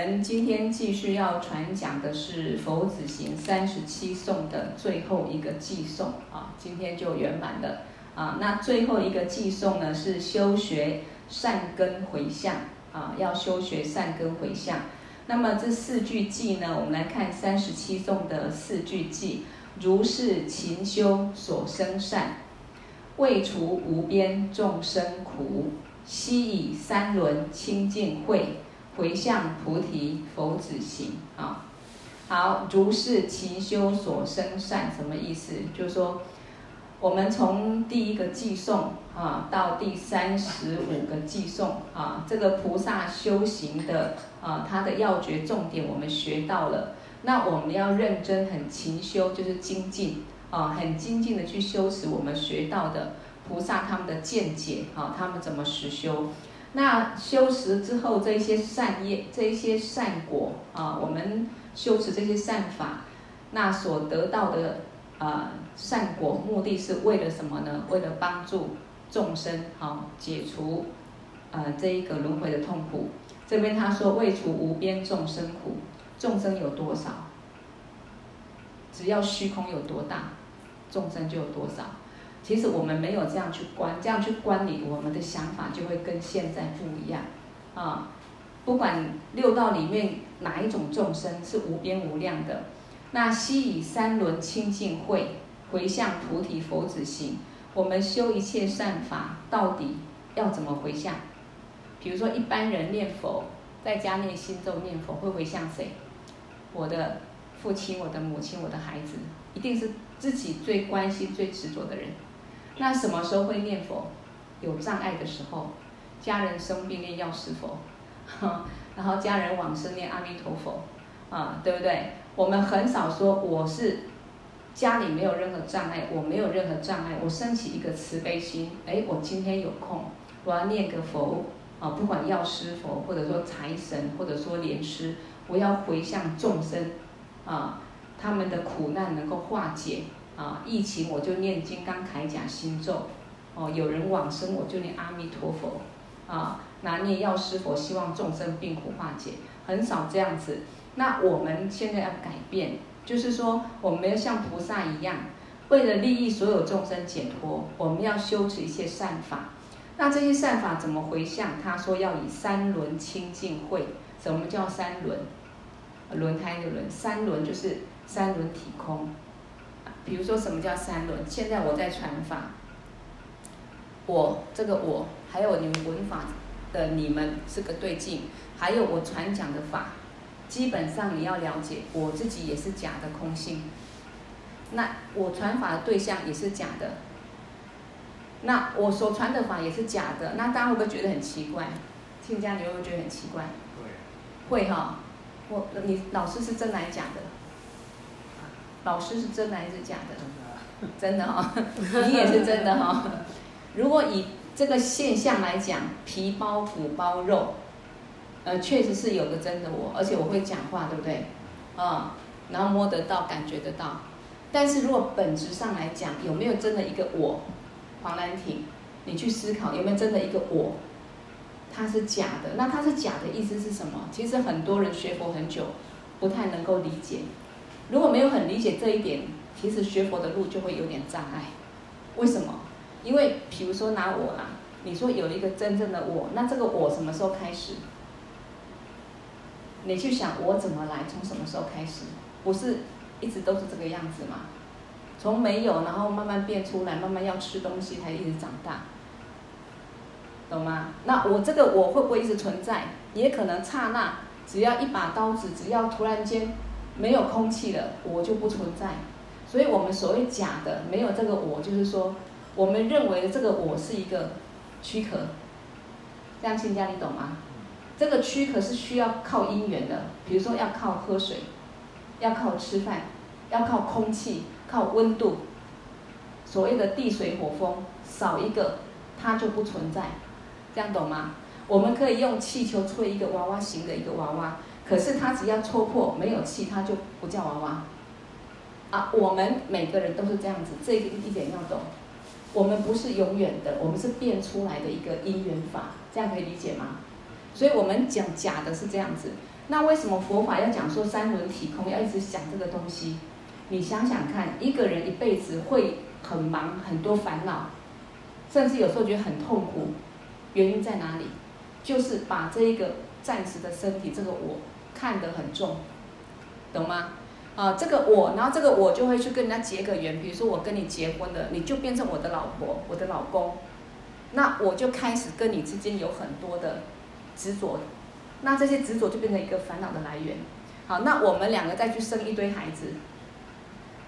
我们今天继续要传讲的是佛子行三十七颂的最后一个偈颂啊，今天就圆满了啊。那最后一个偈颂呢，是修学善根回向啊，要修学善根回向。那么这四句偈呢，我们来看三十七颂的四句偈：如是勤修所生善，为除无边众生苦，悉以三轮清净慧。回向菩提佛子行啊，好，如是勤修所生善，什么意思？就是说，我们从第一个偈颂啊到第三十五个偈颂啊，这个菩萨修行的啊，它的要诀重点我们学到了。那我们要认真很勤修，就是精进啊，很精进的去修持我们学到的菩萨他们的见解啊，他们怎么实修。那修持之后，这一些善业，这一些善果啊，我们修持这些善法，那所得到的啊善果，目的是为了什么呢？为了帮助众生啊，解除呃这一个轮回的痛苦。这边他说，为除无边众生苦，众生有多少？只要虚空有多大，众生就有多少。其实我们没有这样去观，这样去观理，我们的想法就会跟现在不一样啊。不管六道里面哪一种众生是无边无量的，那悉以三轮清净慧回向菩提佛子行。我们修一切善法，到底要怎么回向？比如说一般人念佛，在家念心咒念佛，会回向谁？我的父亲、我的母亲、我的孩子，一定是自己最关心、最执着的人。那什么时候会念佛？有障碍的时候，家人生病念药师佛，然后家人往生念阿弥陀佛，啊，对不对？我们很少说我是家里没有任何障碍，我没有任何障碍，我升起一个慈悲心，哎，我今天有空，我要念个佛，啊，不管药师佛，或者说财神，或者说莲师，我要回向众生，啊，他们的苦难能够化解。啊，疫情我就念金刚铠甲心咒，哦，有人往生我就念阿弥陀佛，啊，拿念药师佛，希望众生病苦化解，很少这样子。那我们现在要改变，就是说我们要像菩萨一样，为了利益所有众生解脱，我们要修持一切善法。那这些善法怎么回向？他说要以三轮清净会。什么叫三轮？轮胎的轮，三轮就是三轮体空。比如说，什么叫三轮？现在我在传法，我这个我，还有你们文法的你们是个对境，还有我传讲的法，基本上你要了解，我自己也是假的空性，那我传法的对象也是假的，那我所传的法也是假的，那大家会不会觉得很奇怪？亲家，你会不会觉得很奇怪？会，会哈，我你老师是真来假的？老师是真的还是假的？真的哈，你也是真的哈。如果以这个现象来讲，皮包骨包肉，呃，确实是有个真的我，而且我会讲话，对不对？啊，然后摸得到，感觉得到。但是如果本质上来讲，有没有真的一个我？黄兰婷，你去思考有没有真的一个我？它是假的，那它是假的意思是什么？其实很多人学佛很久，不太能够理解。如果没有很理解这一点，其实学佛的路就会有点障碍。为什么？因为比如说拿我啦，你说有一个真正的我，那这个我什么时候开始？你去想我怎么来，从什么时候开始？不是一直都是这个样子吗？从没有，然后慢慢变出来，慢慢要吃东西才一直长大，懂吗？那我这个我会不会一直存在？也可能刹那，只要一把刀子，只要突然间。没有空气了，我就不存在。所以，我们所谓假的，没有这个我，就是说，我们认为这个我是一个躯壳。这样，亲家你懂吗？这个躯壳是需要靠因缘的，比如说要靠喝水，要靠吃饭，要靠空气，靠温度。所谓的地水火风，少一个它就不存在。这样懂吗？我们可以用气球吹一个娃娃形的一个娃娃。可是它只要戳破没有气，它就不叫娃娃。啊，我们每个人都是这样子，这个一点要懂。我们不是永远的，我们是变出来的一个因缘法，这样可以理解吗？所以我们讲假的是这样子。那为什么佛法要讲说三轮体空，要一直想这个东西？你想想看，一个人一辈子会很忙，很多烦恼，甚至有时候觉得很痛苦，原因在哪里？就是把这一个暂时的身体，这个我看得很重，懂吗？啊，这个我，然后这个我就会去跟人家结个缘，比如说我跟你结婚了，你就变成我的老婆，我的老公，那我就开始跟你之间有很多的执着，那这些执着就变成一个烦恼的来源。好，那我们两个再去生一堆孩子，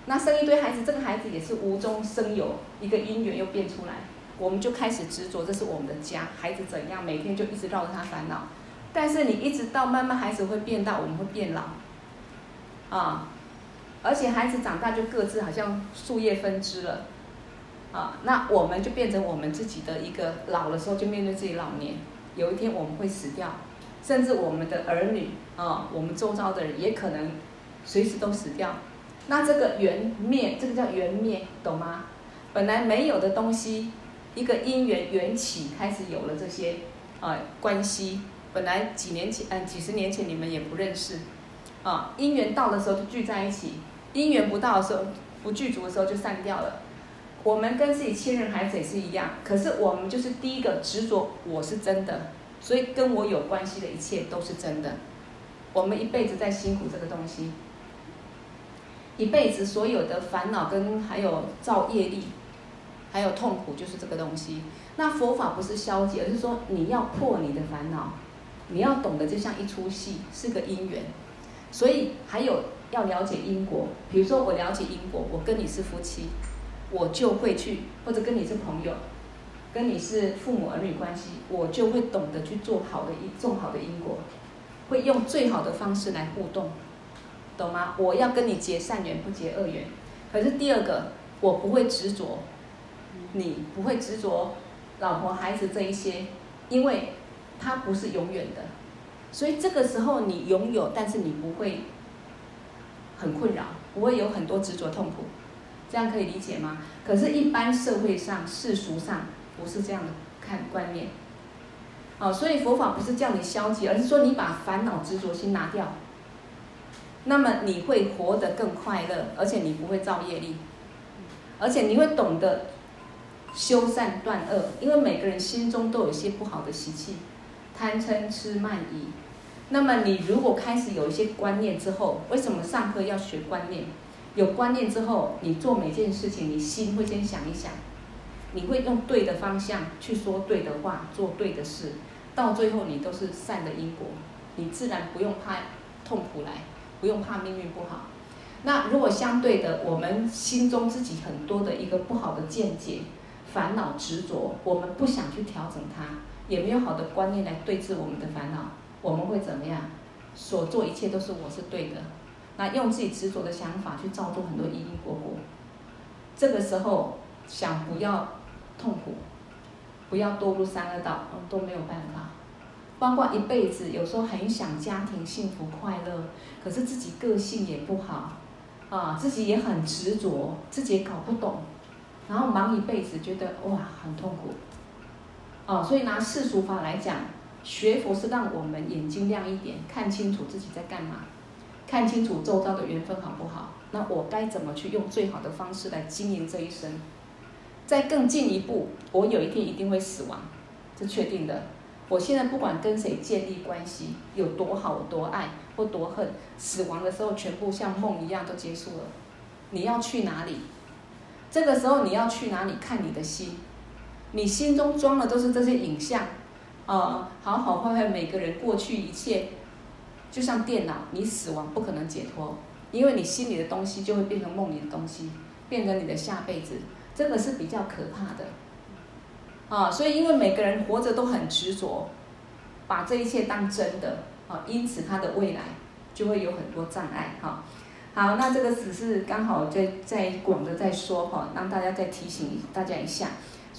那生一堆孩子，这个孩子也是无中生有，一个因缘又变出来，我们就开始执着，这是我们的家，孩子怎样，每天就一直绕着他烦恼。但是你一直到慢慢孩子会变大，我们会变老，啊。而且孩子长大就各自好像树叶分支了，啊，那我们就变成我们自己的一个老的时候就面对自己老年，有一天我们会死掉，甚至我们的儿女啊，我们周遭的人也可能随时都死掉。那这个缘灭，这个叫缘灭，懂吗？本来没有的东西，一个因缘缘起开始有了这些啊关系，本来几年前嗯几十年前你们也不认识，啊，姻缘到的时候就聚在一起。姻缘不到的时候，不具足的时候就散掉了。我们跟自己亲人孩子也是一样，可是我们就是第一个执着我是真的，所以跟我有关系的一切都是真的。我们一辈子在辛苦这个东西，一辈子所有的烦恼跟还有造业力，还有痛苦就是这个东西。那佛法不是消极，而是说你要破你的烦恼，你要懂得就像一出戏，是个因缘。所以还有。要了解因果，比如说我了解因果，我跟你是夫妻，我就会去，或者跟你是朋友，跟你是父母儿女关系，我就会懂得去做好的因，种好的因果，会用最好的方式来互动，懂吗？我要跟你结善缘，不结恶缘。可是第二个，我不会执着，你不会执着老婆孩子这一些，因为它不是永远的，所以这个时候你拥有，但是你不会。很困扰，不会有很多执着痛苦，这样可以理解吗？可是，一般社会上、世俗上不是这样的看观念。哦，所以佛法不是叫你消极，而是说你把烦恼执着心拿掉，那么你会活得更快乐，而且你不会造业力，而且你会懂得修善断恶，因为每个人心中都有一些不好的习气，贪嗔痴慢疑。那么你如果开始有一些观念之后，为什么上课要学观念？有观念之后，你做每件事情，你心会先想一想，你会用对的方向去说对的话，做对的事，到最后你都是善的因果，你自然不用怕痛苦来，不用怕命运不好。那如果相对的，我们心中自己很多的一个不好的见解、烦恼执着，我们不想去调整它，也没有好的观念来对治我们的烦恼。我们会怎么样？所做一切都是我是对的，那用自己执着的想法去造作很多因因果果。这个时候想不要痛苦，不要堕入三恶道，都没有办法。包括一辈子，有时候很想家庭幸福快乐，可是自己个性也不好，啊，自己也很执着，自己也搞不懂，然后忙一辈子，觉得哇很痛苦。哦，所以拿世俗法来讲。学佛是让我们眼睛亮一点，看清楚自己在干嘛，看清楚周遭的缘分好不好？那我该怎么去用最好的方式来经营这一生？再更进一步，我有一天一定会死亡，这确定的。我现在不管跟谁建立关系，有多好、多爱或多恨，死亡的时候全部像梦一样都结束了。你要去哪里？这个时候你要去哪里？看你的心，你心中装的都是这些影像。呃，好好坏坏，每个人过去一切，就像电脑，你死亡不可能解脱，因为你心里的东西就会变成梦里的东西，变成你的下辈子，这个是比较可怕的。啊，所以因为每个人活着都很执着，把这一切当真的，啊，因此他的未来就会有很多障碍。哈，好，那这个只是刚好在在广的在说哈，让大家再提醒大家一下。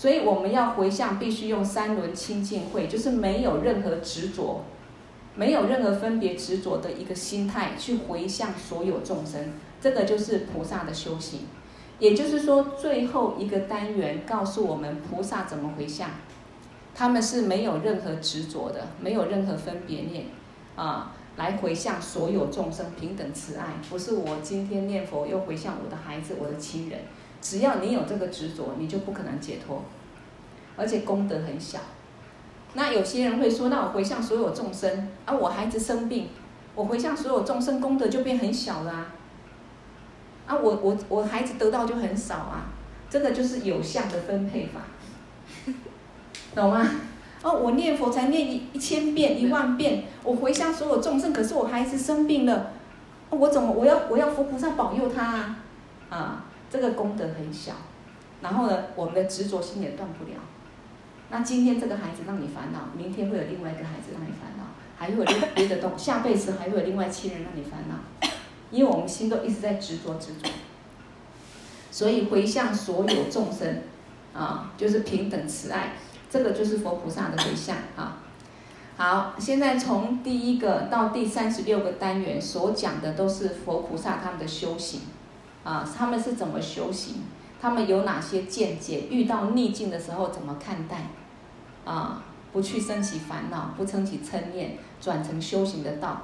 所以我们要回向，必须用三轮清净慧，就是没有任何执着，没有任何分别执着的一个心态去回向所有众生，这个就是菩萨的修行。也就是说，最后一个单元告诉我们菩萨怎么回向，他们是没有任何执着的，没有任何分别念啊，来回向所有众生平等慈爱，不是我今天念佛又回向我的孩子、我的亲人。只要你有这个执着，你就不可能解脱，而且功德很小。那有些人会说，那我回向所有众生啊，我孩子生病，我回向所有众生，功德就变很小了啊。啊，我我我孩子得到就很少啊，这个就是有相的分配法，懂吗？哦，我念佛才念一一千遍、一万遍，我回向所有众生，可是我孩子生病了，我怎么我要我要佛菩萨保佑他啊？啊，这个功德很小，然后呢，我们的执着心也断不了。那今天这个孩子让你烦恼，明天会有另外一个孩子让你烦恼，还会有别的东，下辈子还会有另外亲人让你烦恼，因为我们心都一直在执着执着，所以回向所有众生，啊，就是平等慈爱，这个就是佛菩萨的回向啊。好，现在从第一个到第三十六个单元所讲的都是佛菩萨他们的修行，啊，他们是怎么修行，他们有哪些见解，遇到逆境的时候怎么看待。啊，不去升起烦恼，不生起嗔念，转成修行的道。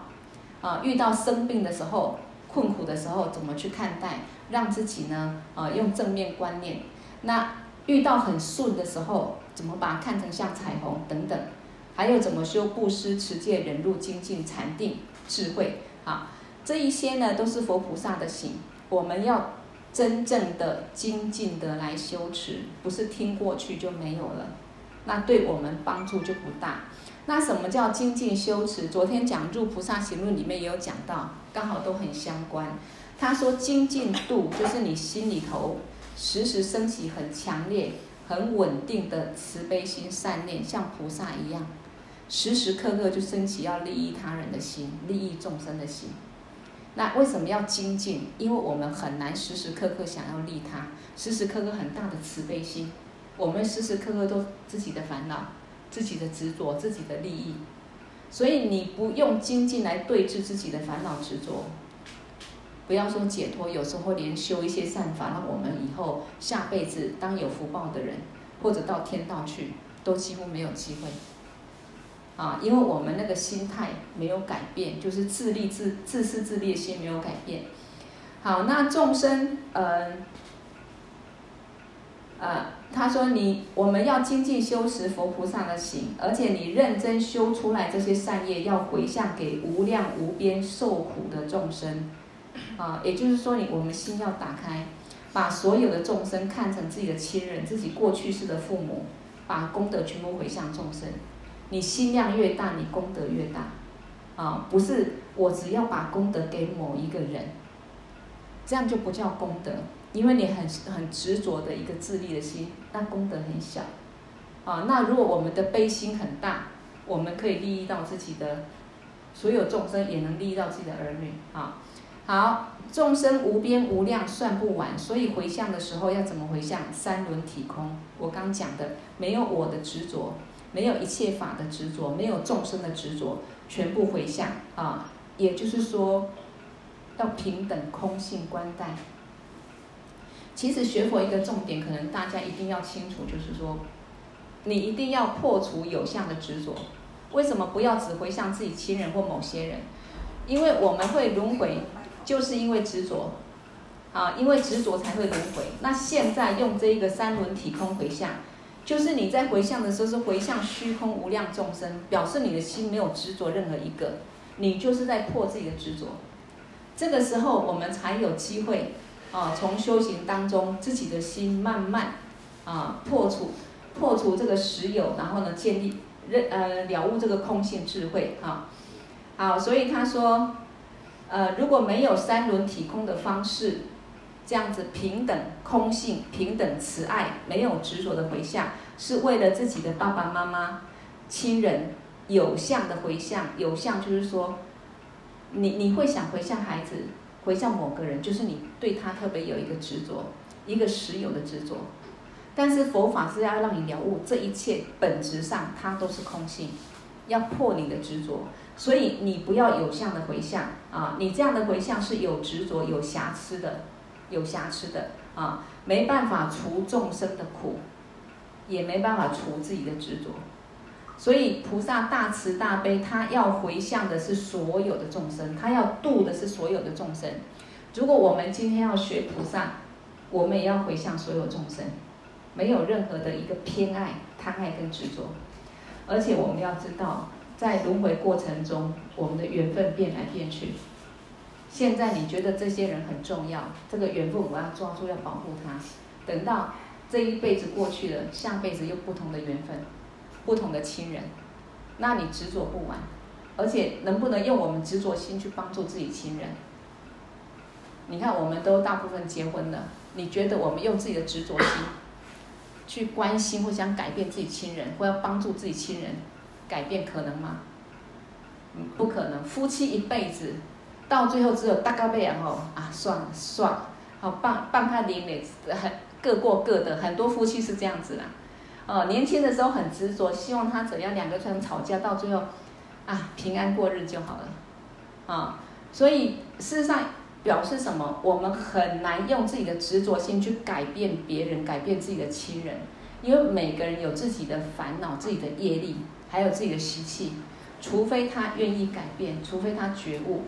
啊，遇到生病的时候、困苦的时候，怎么去看待？让自己呢，啊，用正面观念。那遇到很顺的时候，怎么把它看成像彩虹等等？还有怎么修布施、持戒、忍辱、精进、禅定、智慧？啊，这一些呢，都是佛菩萨的行。我们要真正的精进的来修持，不是听过去就没有了。那对我们帮助就不大。那什么叫精进修持？昨天讲《入菩萨行论》里面也有讲到，刚好都很相关。他说精进度就是你心里头时时升起很强烈、很稳定的慈悲心、善念，像菩萨一样，时时刻刻就升起要利益他人的心、利益众生的心。那为什么要精进？因为我们很难时时刻刻想要利他，时时刻刻很大的慈悲心。我们时时刻刻都自己的烦恼、自己的执着、自己的利益，所以你不用精进来对治自己的烦恼执着，不要说解脱，有时候连修一些善法，让我们以后下辈子当有福报的人，或者到天道去，都几乎没有机会。啊，因为我们那个心态没有改变，就是自利自自私自利的心没有改变。好，那众生，呃。呃，他说你我们要精进修持佛菩萨的行，而且你认真修出来这些善业，要回向给无量无边受苦的众生，啊，也就是说你我们心要打开，把所有的众生看成自己的亲人，自己过去世的父母，把功德全部回向众生。你心量越大，你功德越大，啊，不是我只要把功德给某一个人，这样就不叫功德。因为你很很执着的一个自利的心，那功德很小，啊，那如果我们的悲心很大，我们可以利益到自己的所有众生，也能利益到自己的儿女，啊，好，众生无边无量，算不完，所以回向的时候要怎么回向？三轮体空，我刚讲的，没有我的执着，没有一切法的执着，没有众生的执着，全部回向，啊，也就是说，要平等空性观待。其实学佛一个重点，可能大家一定要清楚，就是说，你一定要破除有相的执着。为什么不要只回向自己亲人或某些人？因为我们会轮回，就是因为执着，啊，因为执着才会轮回。那现在用这一个三轮体空回向，就是你在回向的时候是回向虚空无量众生，表示你的心没有执着任何一个，你就是在破自己的执着。这个时候我们才有机会。啊，从修行当中，自己的心慢慢啊破除破除这个实有，然后呢建立认呃了悟这个空性智慧啊。好，所以他说，呃如果没有三轮体空的方式，这样子平等空性、平等慈爱，没有执着的回向，是为了自己的爸爸妈妈、亲人有相的回向。有相就是说，你你会想回向孩子。回向某个人，就是你对他特别有一个执着，一个实有的执着。但是佛法是要让你了悟这一切本质上它都是空性，要破你的执着。所以你不要有相的回向啊，你这样的回向是有执着、有瑕疵的，有瑕疵的啊，没办法除众生的苦，也没办法除自己的执着。所以菩萨大慈大悲，他要回向的是所有的众生，他要度的是所有的众生。如果我们今天要学菩萨，我们也要回向所有众生，没有任何的一个偏爱、贪爱跟执着。而且我们要知道，在轮回过程中，我们的缘分变来变去。现在你觉得这些人很重要，这个缘分我要抓住，要保护他。等到这一辈子过去了，下辈子又不同的缘分，不同的亲人，那你执着不完，而且能不能用我们执着心去帮助自己亲人？你看，我们都大部分结婚了，你觉得我们用自己的执着心去关心或想改变自己亲人，或要帮助自己亲人改变，可能吗？嗯，不可能。夫妻一辈子，到最后只有大概这样哦啊，算了算了，好帮帮他领累，很各过各的，很多夫妻是这样子啦。哦，年轻的时候很执着，希望他怎样，两个人吵架，到最后啊平安过日就好了。啊，所以事实上。表示什么？我们很难用自己的执着心去改变别人，改变自己的亲人，因为每个人有自己的烦恼、自己的业力，还有自己的习气。除非他愿意改变，除非他觉悟，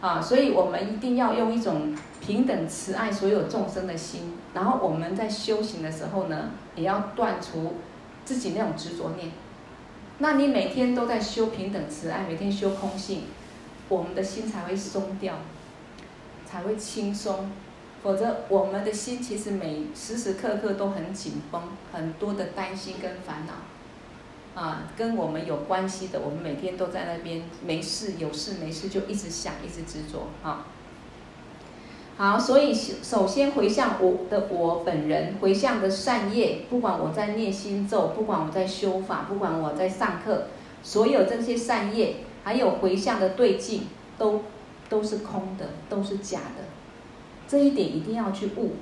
啊，所以我们一定要用一种平等慈爱所有众生的心。然后我们在修行的时候呢，也要断除自己那种执着念。那你每天都在修平等慈爱，每天修空性，我们的心才会松掉。才会轻松，否则我们的心其实每时时刻刻都很紧绷，很多的担心跟烦恼，啊，跟我们有关系的，我们每天都在那边没事有事没事就一直想，一直执着，啊，好，所以首先回向我的我本人，回向的善业，不管我在念心咒，不管我在修法，不管我在上课，所有这些善业，还有回向的对境都。都是空的，都是假的，这一点一定要去悟。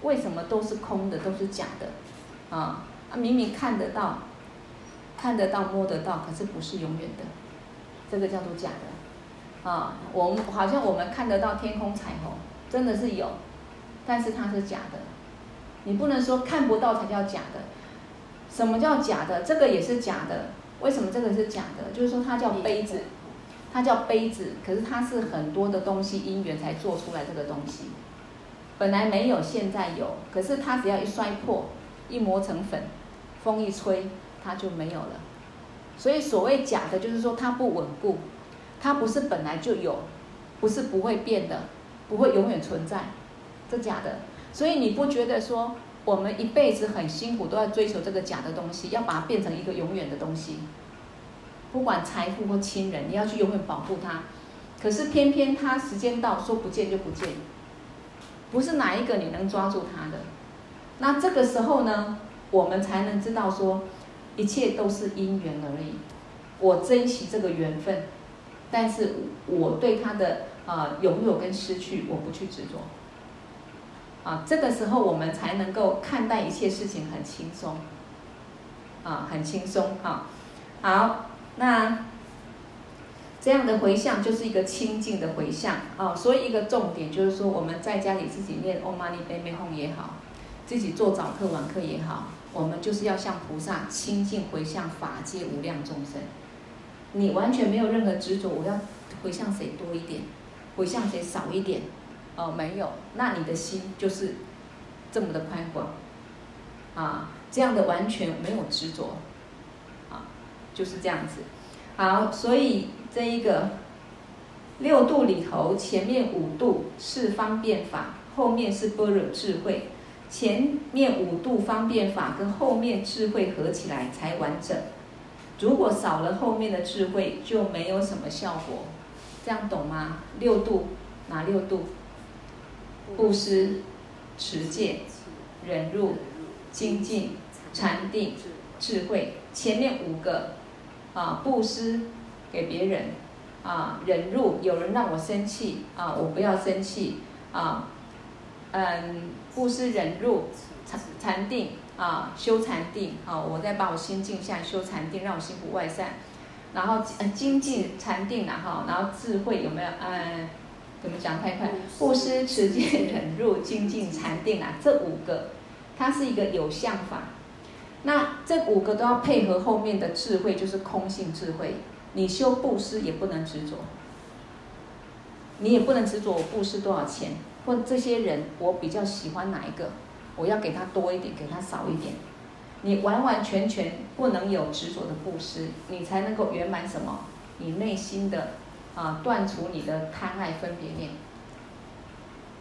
为什么都是空的，都是假的？啊啊，明明看得到，看得到，摸得到，可是不是永远的，这个叫做假的。啊，我们好像我们看得到天空彩虹，真的是有，但是它是假的。你不能说看不到才叫假的。什么叫假的？这个也是假的。为什么这个是假的？就是说它叫杯子。它叫杯子，可是它是很多的东西因缘才做出来这个东西，本来没有，现在有。可是它只要一摔破，一磨成粉，风一吹，它就没有了。所以所谓假的，就是说它不稳固，它不是本来就有，不是不会变的，不会永远存在，这假的。所以你不觉得说我们一辈子很辛苦，都要追求这个假的东西，要把它变成一个永远的东西？不管财富或亲人，你要去永远保护他。可是偏偏他时间到，说不见就不见，不是哪一个你能抓住他的。那这个时候呢，我们才能知道说，一切都是因缘而已。我珍惜这个缘分，但是我对他的啊拥有跟失去，我不去执着。啊，这个时候我们才能够看待一切事情很轻松。啊，很轻松哈。好。那这样的回向就是一个清净的回向啊，所以一个重点就是说，我们在家里自己念 Om Mani Padme Hum 也好，自己做早课晚课也好，我们就是要向菩萨清净回向法界无量众生。你完全没有任何执着，我要回向谁多一点，回向谁少一点，哦，没有，那你的心就是这么的宽广。啊，这样的完全没有执着。啊就是这样子，好，所以这一个六度里头，前面五度是方便法，后面是般若智慧，前面五度方便法跟后面智慧合起来才完整。如果少了后面的智慧，就没有什么效果。这样懂吗？六度哪六度？布施、持戒、忍辱、精进、禅定、智慧，前面五个。啊，布施给别人，啊，忍辱，有人让我生气，啊，我不要生气，啊，嗯，布施忍辱，禅禅定，啊，修禅定，啊，我再把我心静下来修禅定，让我心不外散，然后精进禅定了哈，然后智慧有没有？嗯，怎么讲太快？布施、持戒、忍辱、精进、禅定啊，这五个，它是一个有相法。那这五个都要配合后面的智慧，就是空性智慧。你修布施也不能执着，你也不能执着我布施多少钱，或这些人我比较喜欢哪一个，我要给他多一点，给他少一点。你完完全全不能有执着的布施，你才能够圆满什么？你内心的啊，断除你的贪爱分别念。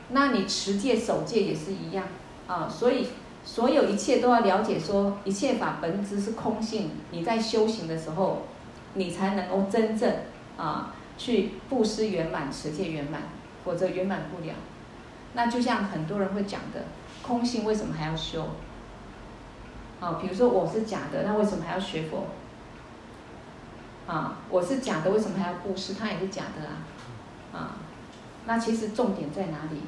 那你持戒守戒也是一样啊，所以所有一切都要了解说，一切法本质是空性。你在修行的时候，你才能够真正啊去布施圆满，持戒圆满，否则圆满不了。那就像很多人会讲的，空性为什么还要修？啊，比如说我是假的，那为什么还要学佛？啊，我是假的，为什么还要布施？他也是假的啊，啊，那其实重点在哪里？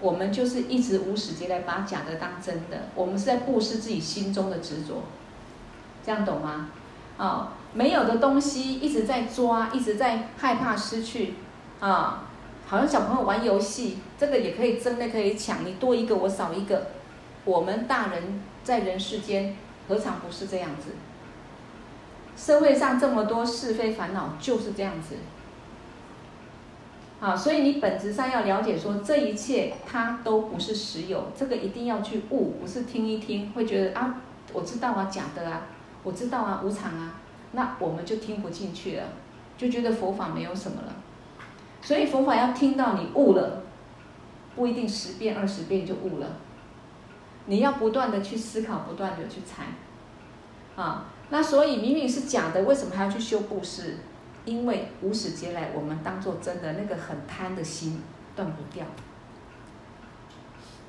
我们就是一直无始劫来把假的当真的，我们是在布施自己心中的执着，这样懂吗？啊，没有的东西一直在抓，一直在害怕失去，啊，好像小朋友玩游戏，这个也可以争，那可以抢，你多一个我少一个，我们大人在人世间何尝不是这样子？社会上这么多是非烦恼，就是这样子。啊，所以你本质上要了解说，这一切它都不是实有，这个一定要去悟，不是听一听会觉得啊，我知道啊，假的啊，我知道啊，无常啊，那我们就听不进去了，就觉得佛法没有什么了。所以佛法要听到你悟了，不一定十遍二十遍就悟了，你要不断的去思考，不断的去参，啊，那所以明明是假的，为什么还要去修布施？因为无始劫来，我们当做真的那个很贪的心断不掉，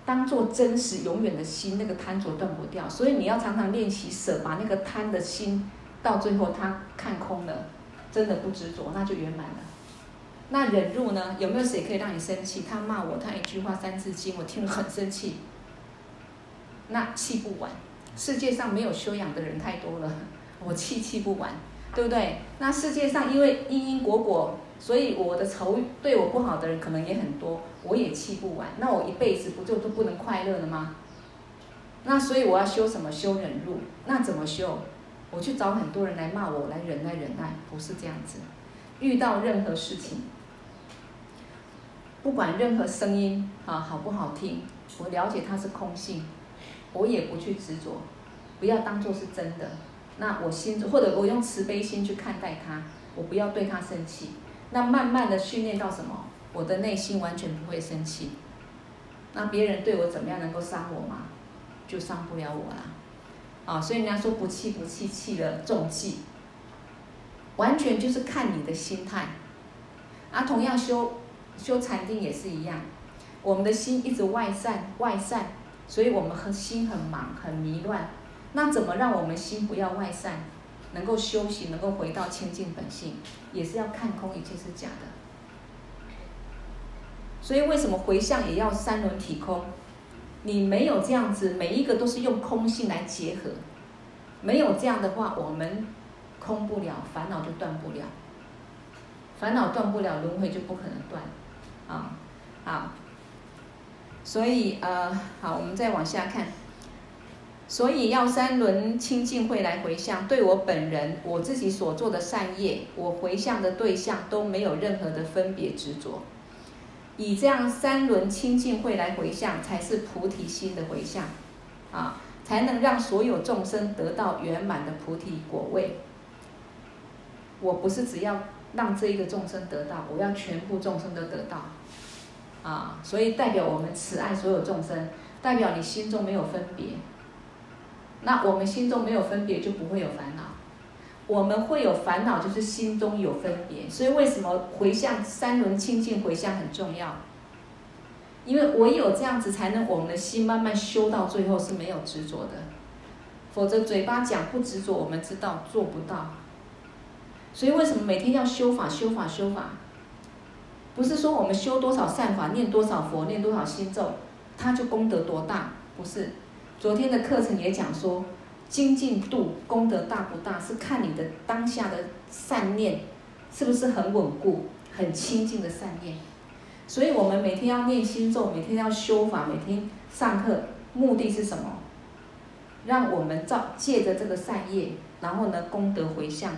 当做真实永远的心，那个贪着断不掉。所以你要常常练习舍，把那个贪的心，到最后他看空了，真的不执着，那就圆满了。那忍辱呢？有没有谁可以让你生气？他骂我，他一句话三字经，我听了很生气。那气不完，世界上没有修养的人太多了，我气气不完。对不对？那世界上因为因因果果，所以我的仇对我不好的人可能也很多，我也气不完。那我一辈子不就都不能快乐了吗？那所以我要修什么？修忍辱。那怎么修？我去找很多人来骂我，来忍耐忍耐，不是这样子。遇到任何事情，不管任何声音啊好不好听，我了解它是空性，我也不去执着，不要当做是真的。那我心，或者我用慈悲心去看待它，我不要对他生气。那慢慢的训练到什么？我的内心完全不会生气。那别人对我怎么样能够伤我吗？就伤不了我啦。啊，所以人家说不气不气，气了重气。完全就是看你的心态。啊，同样修修禅定也是一样，我们的心一直外散外散，所以我们和心很忙很迷乱。那怎么让我们心不要外散，能够修行，能够回到清净本性，也是要看空一切是假的。所以为什么回向也要三轮体空？你没有这样子，每一个都是用空性来结合，没有这样的话，我们空不了，烦恼就断不了，烦恼断不了，轮回就不可能断，啊，好，所以呃，好，我们再往下看。所以要三轮清净慧来回向，对我本人我自己所做的善业，我回向的对象都没有任何的分别执着。以这样三轮清净慧来回向，才是菩提心的回向，啊，才能让所有众生得到圆满的菩提果位。我不是只要让这一个众生得到，我要全部众生都得到，啊，所以代表我们慈爱所有众生，代表你心中没有分别。那我们心中没有分别，就不会有烦恼。我们会有烦恼，就是心中有分别。所以为什么回向三轮清净回向很重要？因为唯有这样子，才能我们的心慢慢修到最后是没有执着的。否则嘴巴讲不执着，我们知道做不到。所以为什么每天要修法、修法、修法？不是说我们修多少善法、念多少佛、念多少心咒，他就功德多大？不是。昨天的课程也讲说，精进度功德大不大，是看你的当下的善念是不是很稳固、很清净的善念。所以我们每天要念心咒，每天要修法，每天上课，目的是什么？让我们造借着这个善业，然后呢功德回向，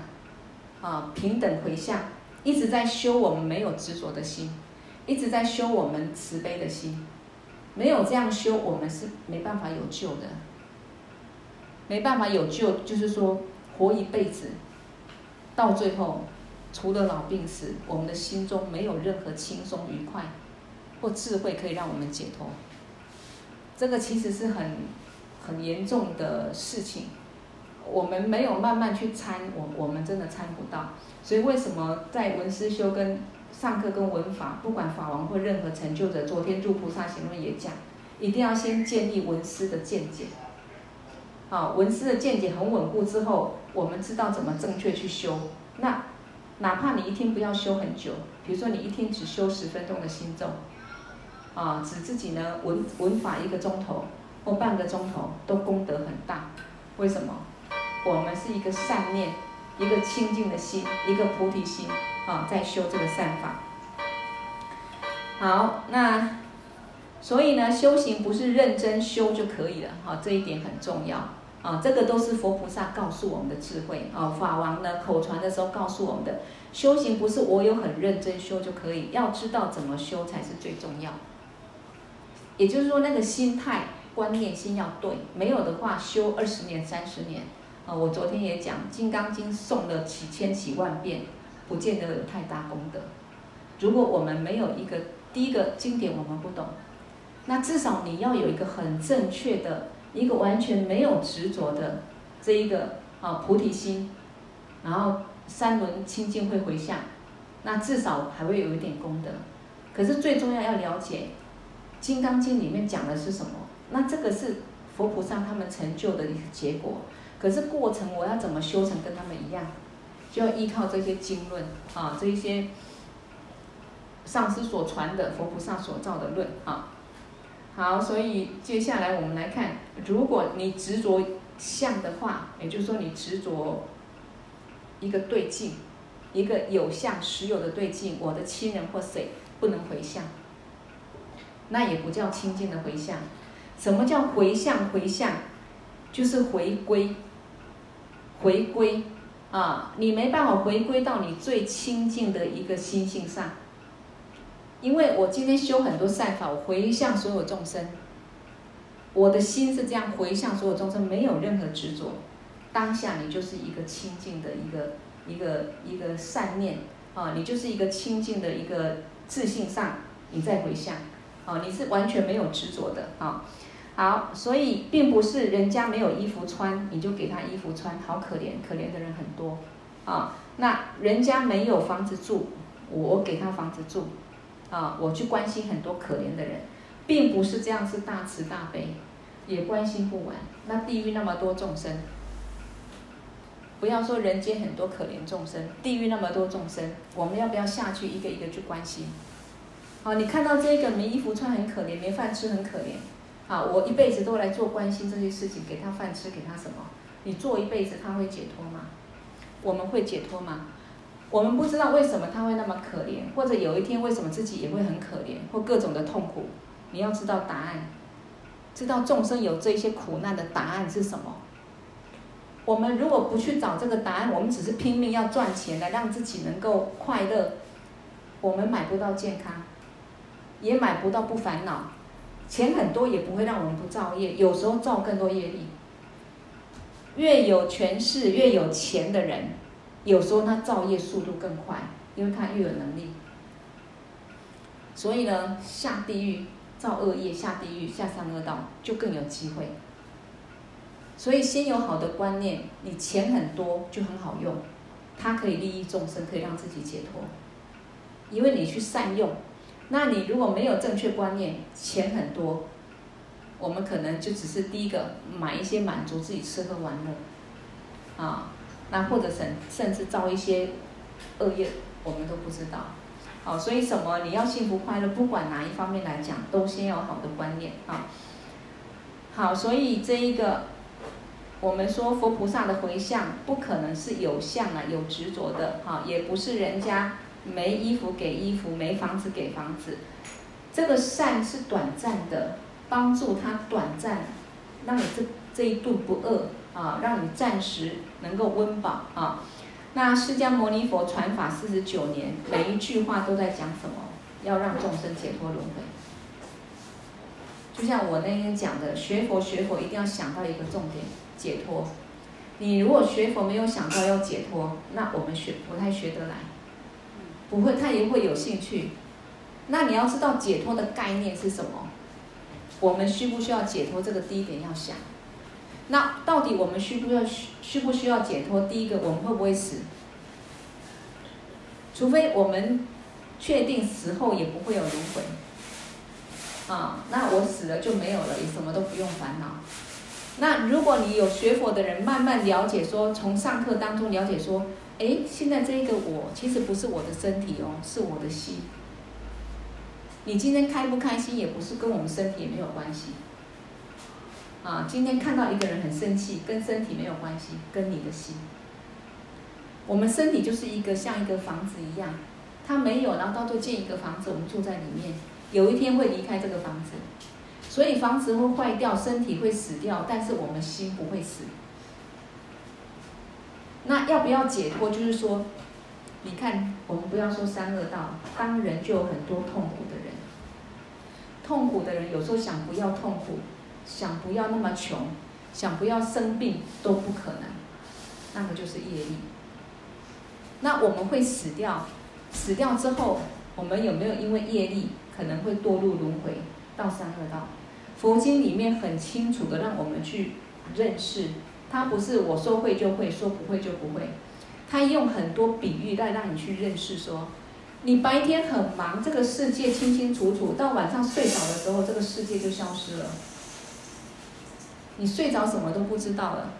啊平等回向，一直在修我们没有执着的心，一直在修我们慈悲的心。没有这样修，我们是没办法有救的。没办法有救，就是说活一辈子，到最后除了老病死，我们的心中没有任何轻松愉快或智慧可以让我们解脱。这个其实是很很严重的事情。我们没有慢慢去参，我我们真的参不到。所以为什么在文思修跟上课跟文法，不管法王或任何成就者，昨天入菩萨行论也讲，一定要先建立文思的见解。好，文思的见解很稳固之后，我们知道怎么正确去修。那哪怕你一天不要修很久，比如说你一天只修十分钟的心咒，啊，使自己呢文文法一个钟头或半个钟头，都功德很大。为什么？我们是一个善念，一个清净的心，一个菩提心啊，在修这个善法。好，那所以呢，修行不是认真修就可以了，哈，这一点很重要啊。这个都是佛菩萨告诉我们的智慧啊。法王呢口传的时候告诉我们的，修行不是我有很认真修就可以，要知道怎么修才是最重要。也就是说，那个心态、观念心要对，没有的话，修二十年、三十年。啊，我昨天也讲《金刚经》诵了几千几万遍，不见得有太大功德。如果我们没有一个第一个经典我们不懂，那至少你要有一个很正确的一个完全没有执着的这一个啊菩提心，然后三轮清净会回向，那至少还会有一点功德。可是最重要要了解《金刚经》里面讲的是什么，那这个是佛菩萨他们成就的一个结果。可是过程我要怎么修成跟他们一样，就要依靠这些经论啊，这一些上师所传的佛菩萨所造的论啊。好，所以接下来我们来看，如果你执着相的话，也就是说你执着一个对境，一个有相实有的对境，我的亲人或谁不能回向，那也不叫清净的回向。什么叫回向？回向就是回归。回归啊，你没办法回归到你最清净的一个心性上，因为我今天修很多善法，我回向所有众生，我的心是这样回向所有众生，没有任何执着，当下你就是一个清净的一个一个一个善念啊，你就是一个清净的一个自信上，你在回向啊，你是完全没有执着的啊。好，所以并不是人家没有衣服穿，你就给他衣服穿，好可怜，可怜的人很多，啊，那人家没有房子住，我给他房子住，啊，我去关心很多可怜的人，并不是这样，是大慈大悲，也关心不完。那地狱那么多众生，不要说人间很多可怜众生，地狱那么多众生，我们要不要下去一个一个去关心？好，你看到这个没衣服穿很可怜，没饭吃很可怜。好，我一辈子都来做关心这些事情，给他饭吃，给他什么？你做一辈子，他会解脱吗？我们会解脱吗？我们不知道为什么他会那么可怜，或者有一天为什么自己也会很可怜，或各种的痛苦。你要知道答案，知道众生有这些苦难的答案是什么。我们如果不去找这个答案，我们只是拼命要赚钱来让自己能够快乐，我们买不到健康，也买不到不烦恼。钱很多也不会让我们不造业，有时候造更多业力。越有权势、越有钱的人，有时候他造业速度更快，因为他越有能力。所以呢，下地狱造恶业，下地狱下三恶道就更有机会。所以先有好的观念，你钱很多就很好用，它可以利益众生，可以让自己解脱，因为你去善用。那你如果没有正确观念，钱很多，我们可能就只是第一个买一些满足自己吃喝玩乐，啊，那或者甚甚至造一些恶业，我们都不知道。好，所以什么你要幸福快乐，不管哪一方面来讲，都先有好的观念啊。好，所以这一个我们说佛菩萨的回向，不可能是有相啊，有执着的，哈，也不是人家。没衣服给衣服，没房子给房子，这个善是短暂的，帮助他短暂，让你这这一顿不饿啊，让你暂时能够温饱啊。那释迦牟尼佛传法四十九年，每一句话都在讲什么？要让众生解脱轮回。就像我那天讲的，学佛学佛一定要想到一个重点：解脱。你如果学佛没有想到要解脱，那我们学不太学得来，不会，他也会有兴趣。那你要知道解脱的概念是什么？我们需不需要解脱？这个第一点要想。那到底我们需不需要需需不需要解脱？第一个，我们会不会死？除非我们确定死后也不会有轮回，啊，那我死了就没有了，也什么都不用烦恼。那如果你有学佛的人，慢慢了解说，从上课当中了解说，哎，现在这个我其实不是我的身体哦，是我的心。你今天开不开心，也不是跟我们身体也没有关系。啊，今天看到一个人很生气，跟身体没有关系，跟你的心。我们身体就是一个像一个房子一样，它没有，然后到时候建一个房子，我们住在里面，有一天会离开这个房子，所以房子会坏掉，身体会死掉，但是我们心不会死。那要不要解脱？就是说，你看，我们不要说三恶道，当人就有很多痛苦的人，痛苦的人有时候想不要痛苦。想不要那么穷，想不要生病都不可能，那个就是业力。那我们会死掉，死掉之后，我们有没有因为业力可能会堕入轮回到三恶道？佛经里面很清楚的让我们去认识，他不是我说会就会，说不会就不会，他用很多比喻来让你去认识说，你白天很忙，这个世界清清楚楚，到晚上睡着的时候，这个世界就消失了。你睡着什么都不知道了，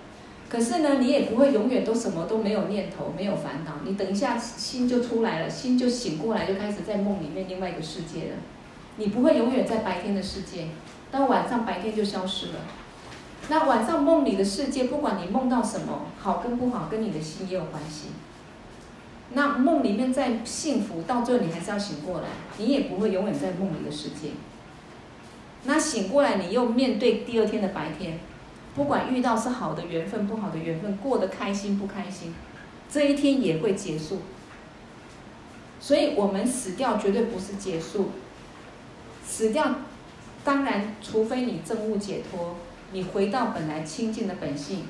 可是呢，你也不会永远都什么都没有念头、没有烦恼。你等一下心就出来了，心就醒过来，就开始在梦里面另外一个世界了。你不会永远在白天的世界，到晚上白天就消失了。那晚上梦里的世界，不管你梦到什么，好跟不好，跟你的心也有关系。那梦里面再幸福，到最后你还是要醒过来，你也不会永远在梦里的世界。那醒过来，你又面对第二天的白天，不管遇到是好的缘分、不好的缘分，过得开心不开心，这一天也会结束。所以，我们死掉绝对不是结束。死掉，当然，除非你证悟解脱，你回到本来清净的本性，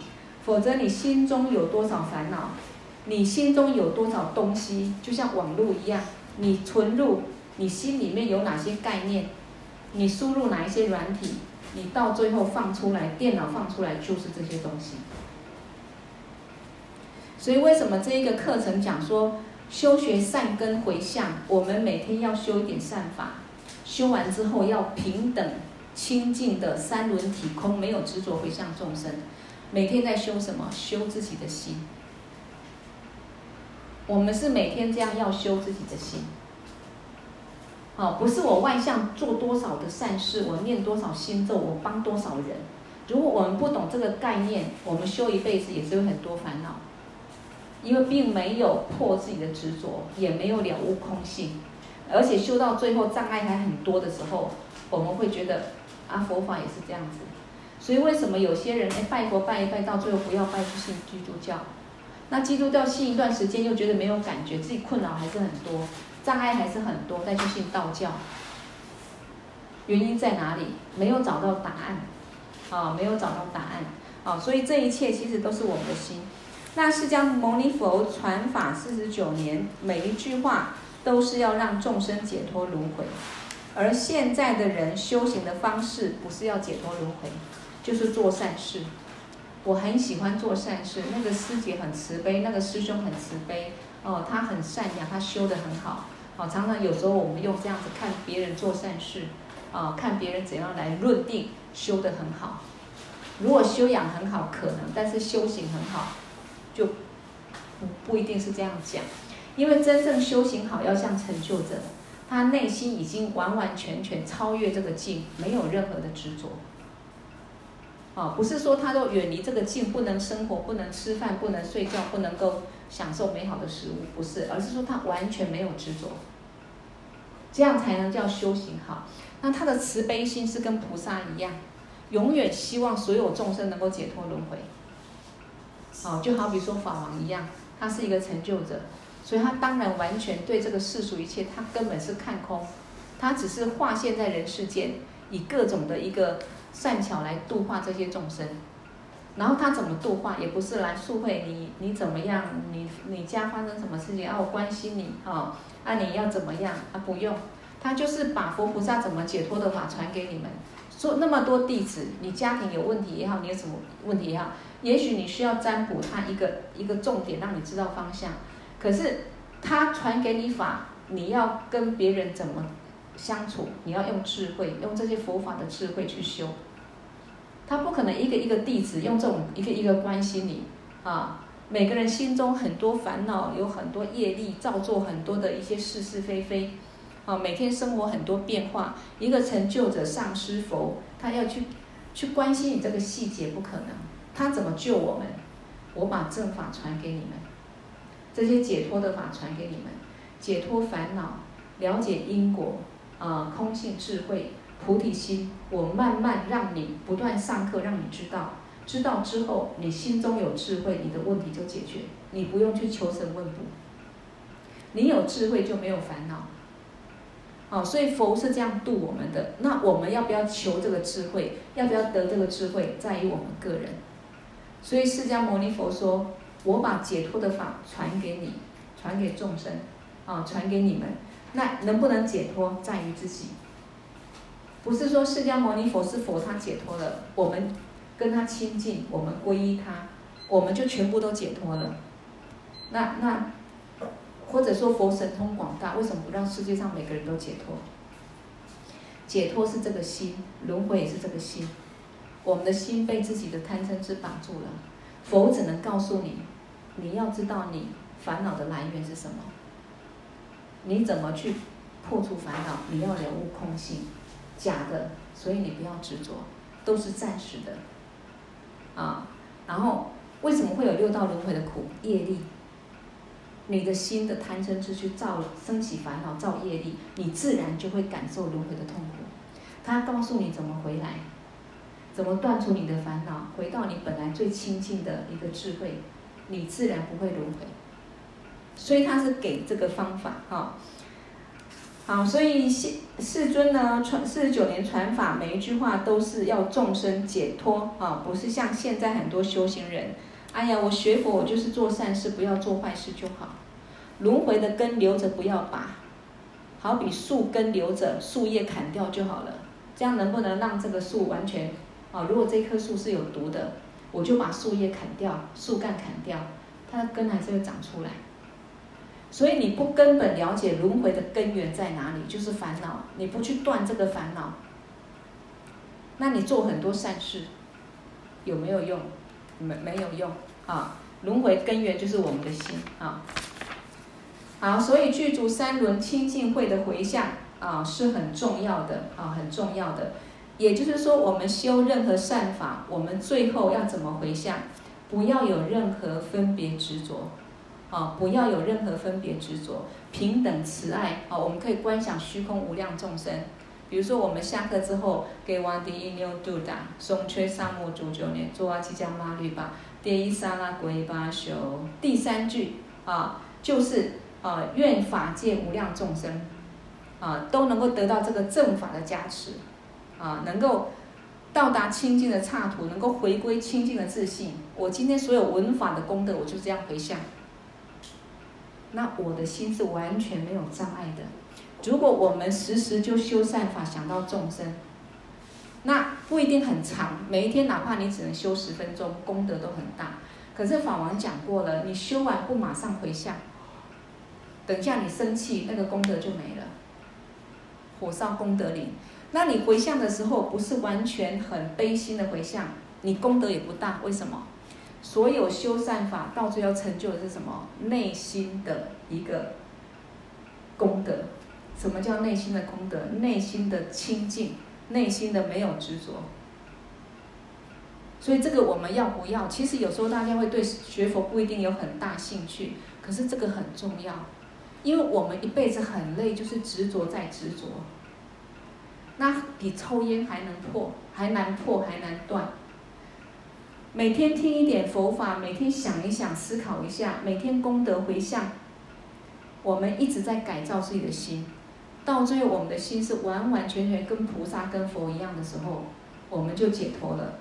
否则你心中有多少烦恼，你心中有多少东西，就像网络一样，你存入你心里面有哪些概念。你输入哪一些软体，你到最后放出来，电脑放出来就是这些东西。所以为什么这一个课程讲说修学善根回向，我们每天要修一点善法，修完之后要平等清净的三轮体空，没有执着回向众生。每天在修什么？修自己的心。我们是每天这样要修自己的心。好，不是我外向做多少的善事，我念多少心咒，我帮多少人。如果我们不懂这个概念，我们修一辈子也是有很多烦恼，因为并没有破自己的执着，也没有了悟空性，而且修到最后障碍还很多的时候，我们会觉得啊，佛法也是这样子。所以为什么有些人哎拜佛拜一拜，到最后不要拜去信基督教？那基督教信一段时间又觉得没有感觉，自己困扰还是很多。障碍还是很多，再去信道教，原因在哪里？没有找到答案，啊，没有找到答案，啊，所以这一切其实都是我们的心。那释迦牟尼佛传法四十九年，每一句话都是要让众生解脱轮回，而现在的人修行的方式不是要解脱轮回，就是做善事。我很喜欢做善事，那个师姐很慈悲，那个师兄很慈悲，哦，他很善良，他修得很好。哦，常常有时候我们用这样子看别人做善事，啊，看别人怎样来论定修得很好。如果修养很好，可能，但是修行很好，就不不一定是这样讲。因为真正修行好，要像成就者，他内心已经完完全全超越这个境，没有任何的执着。啊，不是说他都远离这个境，不能生活，不能吃饭，不能睡觉，不能够。享受美好的食物不是，而是说他完全没有执着，这样才能叫修行好。那他的慈悲心是跟菩萨一样，永远希望所有众生能够解脱轮回。好，就好比说法王一样，他是一个成就者，所以他当然完全对这个世俗一切，他根本是看空，他只是化现在人世间，以各种的一个善巧来度化这些众生。然后他怎么度化，也不是来诉会你，你怎么样，你你家发生什么事情啊？我关心你啊，啊你要怎么样啊？不用，他就是把佛菩萨怎么解脱的法传给你们。说那么多弟子，你家庭有问题也好，你有什么问题也好，也许你需要占卜他一个一个重点，让你知道方向。可是他传给你法，你要跟别人怎么相处？你要用智慧，用这些佛法的智慧去修。他不可能一个一个弟子用这种一个一个关心你啊！每个人心中很多烦恼，有很多业力，造作很多的一些是是非非啊！每天生活很多变化，一个成就者上师佛，他要去去关心你这个细节，不可能。他怎么救我们？我把正法传给你们，这些解脱的法传给你们，解脱烦恼，了解因果啊，空性智慧。菩提心，我慢慢让你不断上课，让你知道，知道之后，你心中有智慧，你的问题就解决，你不用去求神问卜。你有智慧就没有烦恼。好，所以佛是这样度我们的。那我们要不要求这个智慧？要不要得这个智慧，在于我们个人。所以释迦牟尼佛说：“我把解脱的法传给你，传给众生，啊，传给你们。那能不能解脱，在于自己。”不是说释迦牟尼佛是佛，他解脱了，我们跟他亲近，我们皈依他，我们就全部都解脱了。那那，或者说佛神通广大，为什么不让世界上每个人都解脱？解脱是这个心，轮回也是这个心。我们的心被自己的贪嗔痴绑住了，佛只能告诉你，你要知道你烦恼的来源是什么，你怎么去破除烦恼？你要了悟空性。假的，所以你不要执着，都是暂时的，啊，然后为什么会有六道轮回的苦？业力，你的心的贪嗔痴去造升起烦恼，造业力，你自然就会感受轮回的痛苦。他告诉你怎么回来，怎么断除你的烦恼，回到你本来最亲近的一个智慧，你自然不会轮回。所以他是给这个方法，哈。好，所以世世尊呢传四十九年传法，每一句话都是要众生解脱啊，不是像现在很多修行人，哎呀，我学佛我就是做善事，不要做坏事就好。轮回的根留着不要拔，好比树根留着，树叶砍掉就好了。这样能不能让这个树完全啊？如果这棵树是有毒的，我就把树叶砍掉，树干砍掉，它的根还是会长出来。所以你不根本了解轮回的根源在哪里，就是烦恼。你不去断这个烦恼，那你做很多善事，有没有用？没没有用啊！轮回根源就是我们的心啊。好，所以具足三轮清净慧的回向啊是很重要的啊，很重要的。也就是说，我们修任何善法，我们最后要怎么回向？不要有任何分别执着。啊，不要有任何分别执着，平等慈爱。啊，我们可以观想虚空无量众生。比如说，我们下课之后，给瓦迪伊牛杜达，松缺沙木主九年，做阿吉加马律巴，迭伊沙拉归巴修。第三句啊，就是啊，愿法界无量众生啊，都能够得到这个正法的加持，啊，能够到达清净的刹土，能够回归清净的自信。我今天所有闻法的功德，我就这样回向。那我的心是完全没有障碍的。如果我们时时就修善法，想到众生，那不一定很长。每一天，哪怕你只能修十分钟，功德都很大。可是法王讲过了，你修完不马上回向，等一下你生气，那个功德就没了，火烧功德林。那你回向的时候，不是完全很悲心的回向，你功德也不大。为什么？所有修善法到最后成就的是什么？内心的一个功德。什么叫内心的功德？内心的清净，内心的没有执着。所以这个我们要不要？其实有时候大家会对学佛不一定有很大兴趣，可是这个很重要，因为我们一辈子很累，就是执着在执着。那比抽烟还能破，还难破，还难断。每天听一点佛法，每天想一想，思考一下，每天功德回向，我们一直在改造自己的心，到最后我们的心是完完全全跟菩萨、跟佛一样的时候，我们就解脱了。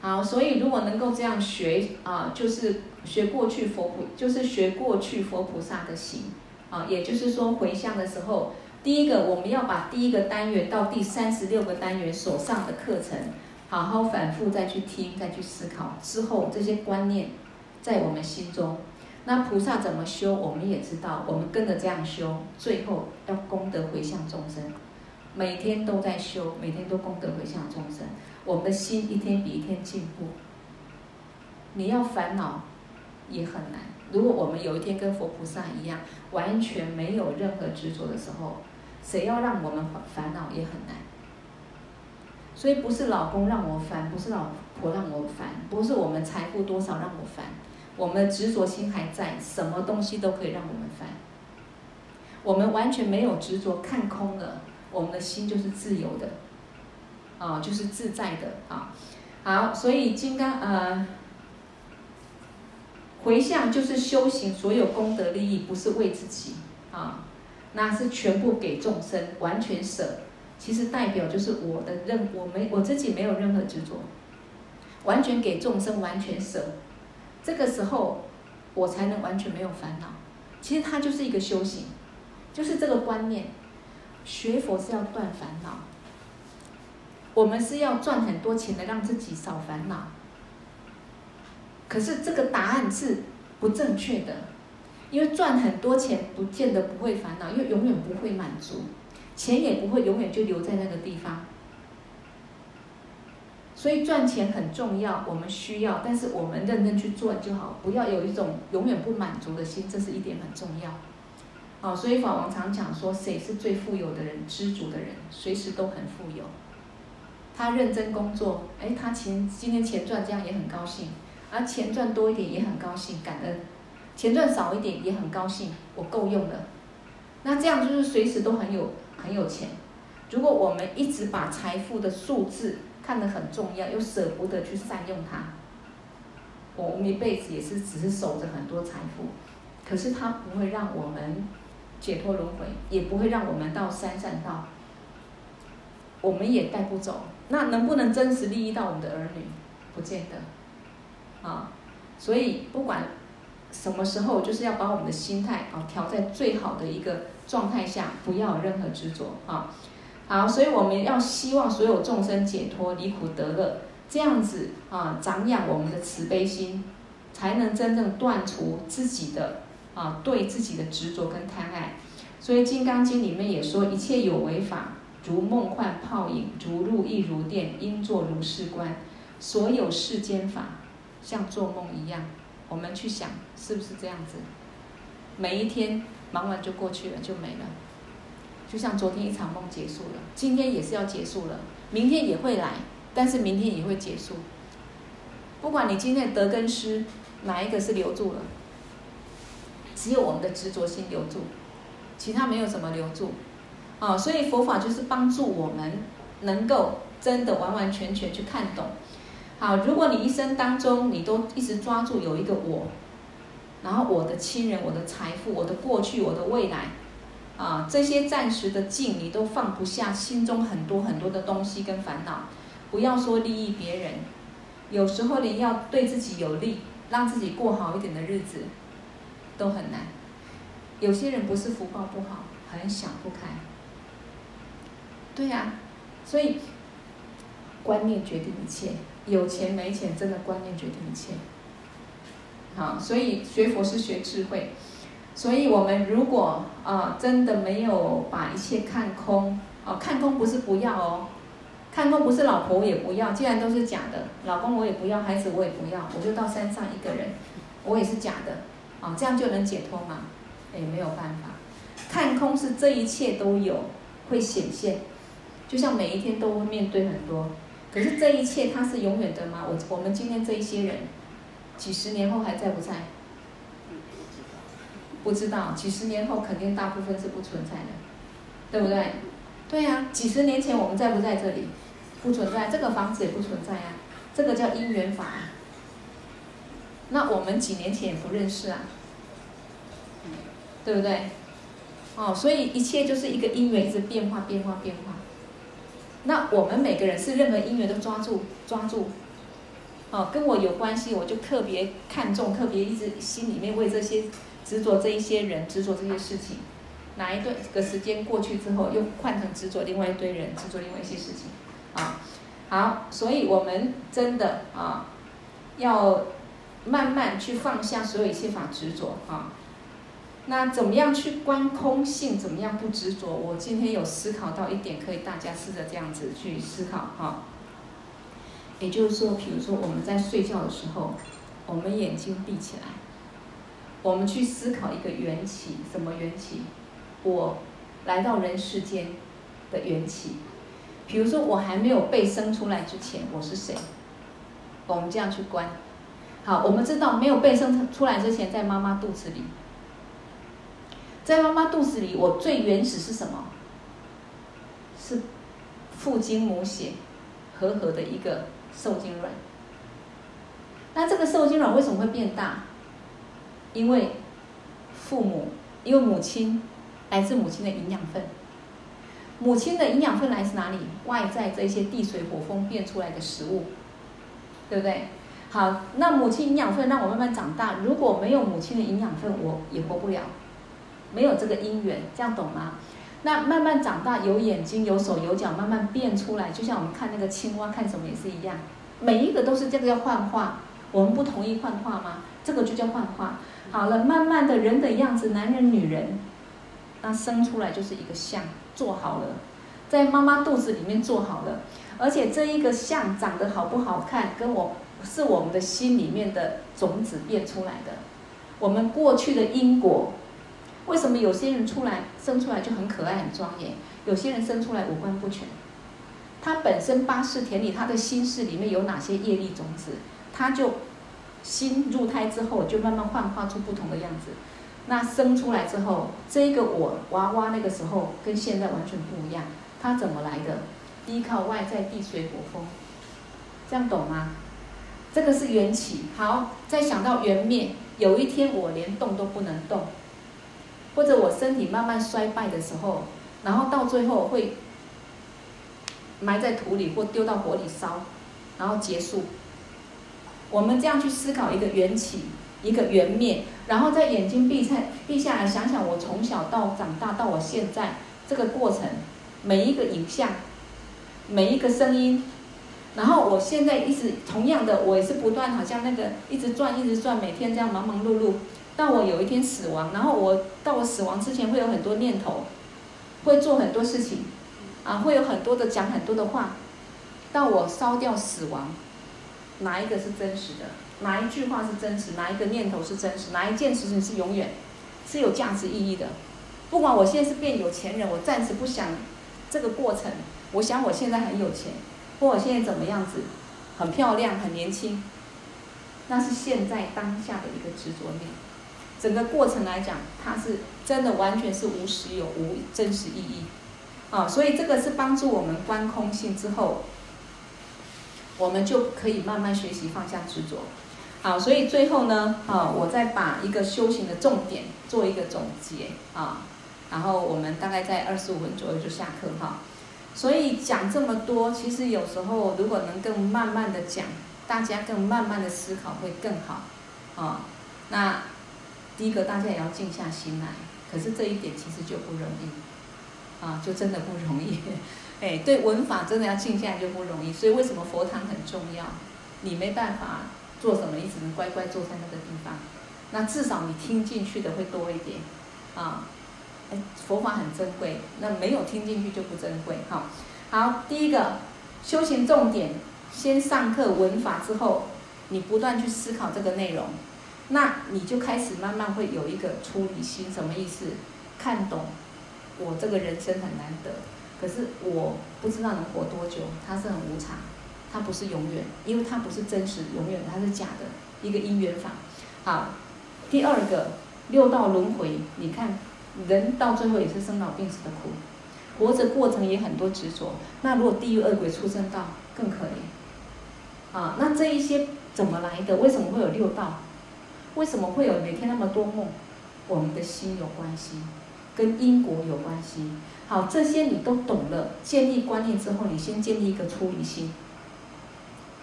好，所以如果能够这样学啊，就是学过去佛菩，就是学过去佛菩萨的行啊，也就是说回向的时候，第一个我们要把第一个单元到第三十六个单元所上的课程，好好反复再去听，再去思考，之后这些观念在我们心中。那菩萨怎么修，我们也知道，我们跟着这样修，最后要功德回向众生，每天都在修，每天都功德回向众生。我们的心一天比一天进步。你要烦恼也很难。如果我们有一天跟佛菩萨一样，完全没有任何执着的时候，谁要让我们烦恼也很难。所以不是老公让我烦，不是老婆让我烦，不是我们财富多少让我烦，我们的执着心还在，什么东西都可以让我们烦。我们完全没有执着，看空了，我们的心就是自由的。啊，就是自在的啊。好，所以金刚呃，回向就是修行，所有功德利益不是为自己啊，那是全部给众生，完全舍。其实代表就是我的任，我没我自己没有任何执着，完全给众生，完全舍。这个时候我才能完全没有烦恼。其实它就是一个修行，就是这个观念。学佛是要断烦恼。我们是要赚很多钱的，让自己少烦恼。可是这个答案是不正确的，因为赚很多钱不见得不会烦恼，因为永远不会满足，钱也不会永远就留在那个地方。所以赚钱很重要，我们需要，但是我们认真去做就好，不要有一种永远不满足的心，这是一点很重要。好，所以法王常讲说，谁是最富有的人？知足的人，随时都很富有。他认真工作，哎，他钱今天钱赚这样也很高兴，而钱赚多一点也很高兴，感恩；钱赚少一点也很高兴，我够用了。那这样就是随时都很有很有钱。如果我们一直把财富的数字看得很重要，又舍不得去善用它，我们一辈子也是只是守着很多财富，可是它不会让我们解脱轮回，也不会让我们到三善道，我们也带不走。那能不能真实利益到我们的儿女？不见得，啊，所以不管什么时候，就是要把我们的心态啊调在最好的一个状态下，不要有任何执着啊。好，所以我们要希望所有众生解脱离苦得乐，这样子啊，长养我们的慈悲心，才能真正断除自己的啊对自己的执着跟贪爱。所以《金刚经》里面也说，一切有为法。如梦幻泡影，如露亦如电，应作如是观。所有世间法，像做梦一样。我们去想，是不是这样子？每一天忙完就过去了，就没了。就像昨天一场梦结束了，今天也是要结束了，明天也会来，但是明天也会结束。不管你今天的得跟失，哪一个是留住了？只有我们的执着心留住，其他没有什么留住。啊，所以佛法就是帮助我们能够真的完完全全去看懂。好，如果你一生当中你都一直抓住有一个我，然后我的亲人、我的财富、我的过去、我的未来，啊，这些暂时的境你都放不下，心中很多很多的东西跟烦恼。不要说利益别人，有时候连要对自己有利，让自己过好一点的日子，都很难。有些人不是福报不好，很想不开。对呀、啊，所以观念决定一切，有钱没钱，真的观念决定一切。好，所以学佛是学智慧，所以我们如果啊真的没有把一切看空，哦，看空不是不要哦，看空不是老婆我也不要，既然都是假的，老公我也不要，孩子我也不要，我就到山上一个人，我也是假的，啊，这样就能解脱吗？哎，没有办法，看空是这一切都有会显现。就像每一天都会面对很多，可是这一切它是永远的吗？我我们今天这一些人，几十年后还在不在？不知道，几十年后肯定大部分是不存在的，对不对？对呀、啊，几十年前我们在不在这里？不存在，这个房子也不存在啊。这个叫因缘法。那我们几年前也不认识啊，对不对？哦，所以一切就是一个因缘，一直变化、变化、变化。那我们每个人是任何因缘都抓住、抓住。哦，跟我有关系，我就特别看重，特别一直心里面为这些执着这一些人执着这些事情。哪一段个时间过去之后，又换成执着另外一堆人执着另外一些事情。啊，好，所以我们真的啊，要。慢慢去放下所有一切法执着啊，那怎么样去观空性？怎么样不执着？我今天有思考到一点，可以大家试着这样子去思考哈。也就是说，比如说我们在睡觉的时候，我们眼睛闭起来，我们去思考一个缘起，什么缘起？我来到人世间的缘起。比如说我还没有被生出来之前，我是谁？我们这样去观。好，我们知道没有被生出来之前，在妈妈肚子里，在妈妈肚子里，我最原始是什么？是父精母血和合的一个受精卵。那这个受精卵为什么会变大？因为父母，因为母亲来自母亲的营养分。母亲的营养分来自哪里？外在这些地水火风变出来的食物，对不对？好，那母亲营养分让我慢慢长大。如果没有母亲的营养分，我也活不了。没有这个因缘，这样懂吗？那慢慢长大，有眼睛、有手、有脚，慢慢变出来。就像我们看那个青蛙，看什么也是一样。每一个都是这个叫幻化。我们不同意幻化吗？这个就叫幻化。好了，慢慢的人的样子，男人、女人，那生出来就是一个相，做好了，在妈妈肚子里面做好了。而且这一个相长得好不好看，跟我。是我们的心里面的种子变出来的，我们过去的因果，为什么有些人出来生出来就很可爱很庄严，有些人生出来五官不全？他本身八识田里，他的心识里面有哪些业力种子，他就心入胎之后就慢慢幻化出不同的样子。那生出来之后，这个我娃娃那个时候跟现在完全不一样，他怎么来的？依靠外在地水火风，这样懂吗？这个是缘起，好，再想到缘灭，有一天我连动都不能动，或者我身体慢慢衰败的时候，然后到最后会埋在土里或丢到火里烧，然后结束。我们这样去思考一个缘起，一个缘灭，然后在眼睛闭下闭下来想想，我从小到长大到我现在这个过程，每一个影像，每一个声音。然后我现在一直同样的，我也是不断好像那个一直转一直转，每天这样忙忙碌碌，到我有一天死亡，然后我到我死亡之前会有很多念头，会做很多事情，啊，会有很多的讲很多的话，到我烧掉死亡，哪一个是真实的？哪一句话是真实？哪一个念头是真实？哪一件事情是永远是有价值意义的？不管我现在是变有钱人，我暂时不想这个过程，我想我现在很有钱。或我现在怎么样子，很漂亮，很年轻，那是现在当下的一个执着念。整个过程来讲，它是真的完全是无实有、无真实意义啊！所以这个是帮助我们观空性之后，我们就可以慢慢学习放下执着。好，所以最后呢，啊，我再把一个修行的重点做一个总结啊，然后我们大概在二十五分左右就下课哈。所以讲这么多，其实有时候如果能更慢慢的讲，大家更慢慢的思考会更好，啊，那第一个大家也要静下心来，可是这一点其实就不容易，啊，就真的不容易，哎，对文法真的要静下来就不容易，所以为什么佛堂很重要？你没办法做什么，你只能乖乖坐在那个地方，那至少你听进去的会多一点，啊。哎佛法很珍贵，那没有听进去就不珍贵。哈，好，第一个修行重点，先上课文法之后，你不断去思考这个内容，那你就开始慢慢会有一个出离心。什么意思？看懂我这个人生很难得，可是我不知道能活多久，它是很无常，它不是永远，因为它不是真实永远，它是假的一个因缘法。好，第二个六道轮回，你看。人到最后也是生老病死的苦，活着过程也很多执着。那如果地狱恶鬼出生道更可怜啊！那这一些怎么来的？为什么会有六道？为什么会有每天那么多梦？我们的心有关系，跟因果有关系。好，这些你都懂了，建立观念之后，你先建立一个出离心。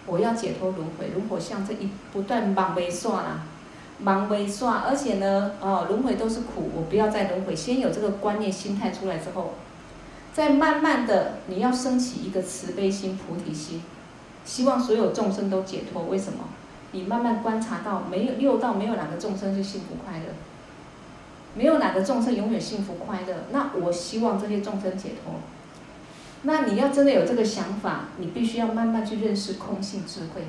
我要解脱轮回，如果像这一不断忙没算啦，忙没算，而且呢，哦，轮回都是苦，我不要再轮回。先有这个观念心态出来之后，再慢慢的，你要升起一个慈悲心、菩提心，希望所有众生都解脱。为什么？你慢慢观察到，没有六道，没有哪个众生是幸福快乐，没有哪个众生永远幸福快乐。那我希望这些众生解脱。那你要真的有这个想法，你必须要慢慢去认识空性智慧。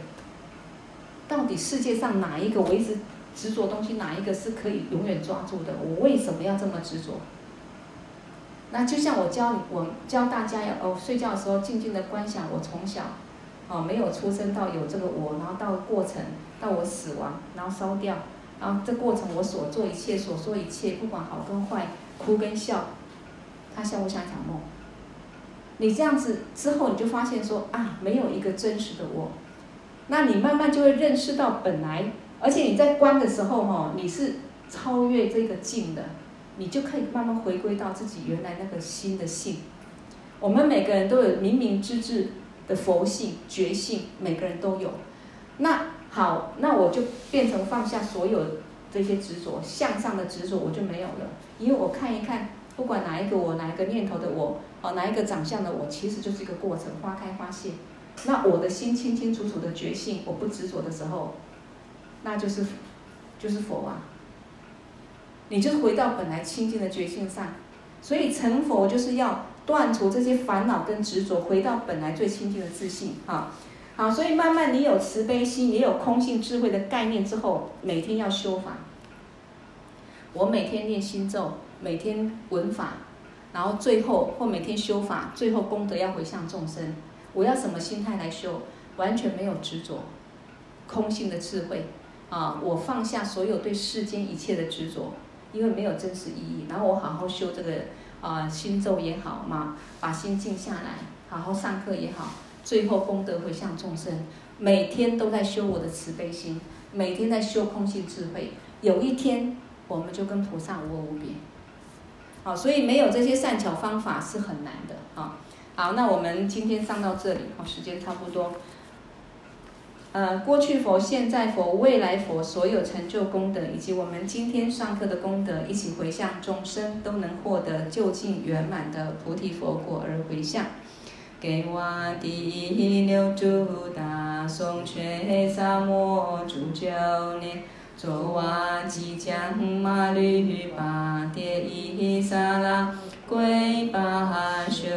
到底世界上哪一个我一直执着东西，哪一个是可以永远抓住的？我为什么要这么执着？那就像我教，我教大家要哦，睡觉的时候静静的观想，我从小哦没有出生到有这个我，然后到过程到我死亡，然后烧掉，然后这过程我所做一切所说一切，不管好跟坏，哭跟笑，它像不像一场梦？你这样子之后，你就发现说啊，没有一个真实的我，那你慢慢就会认识到本来，而且你在观的时候哈，你是超越这个境的，你就可以慢慢回归到自己原来那个心的性。我们每个人都有明明之智的佛性觉性，每个人都有。那好，那我就变成放下所有这些执着，向上的执着我就没有了，因为我看一看，不管哪一个我，哪一个念头的我。哦，哪一个长相的我，其实就是一个过程，花开花谢。那我的心清清楚楚的觉性，我不执着的时候，那就是，就是佛啊。你就回到本来清净的觉性上，所以成佛就是要断除这些烦恼跟执着，回到本来最清净的自信。哈，好，所以慢慢你有慈悲心，也有空性智慧的概念之后，每天要修法。我每天念心咒，每天闻法。然后最后或每天修法，最后功德要回向众生。我要什么心态来修？完全没有执着，空性的智慧啊！我放下所有对世间一切的执着，因为没有真实意义。然后我好好修这个啊心咒也好嘛，把心静下来，好好上课也好，最后功德回向众生。每天都在修我的慈悲心，每天在修空性智慧。有一天，我们就跟菩萨无二无别。好，所以没有这些善巧方法是很难的。啊，好，那我们今天上到这里，好，时间差不多。呃，过去佛、现在佛、未来佛所有成就功德，以及我们今天上课的功德，一起回向众生，都能获得究竟圆满的菩提佛果而回向。给我第六度大颂却萨摩诸九年。卓瓦吉将马律巴迭伊萨拉归巴修，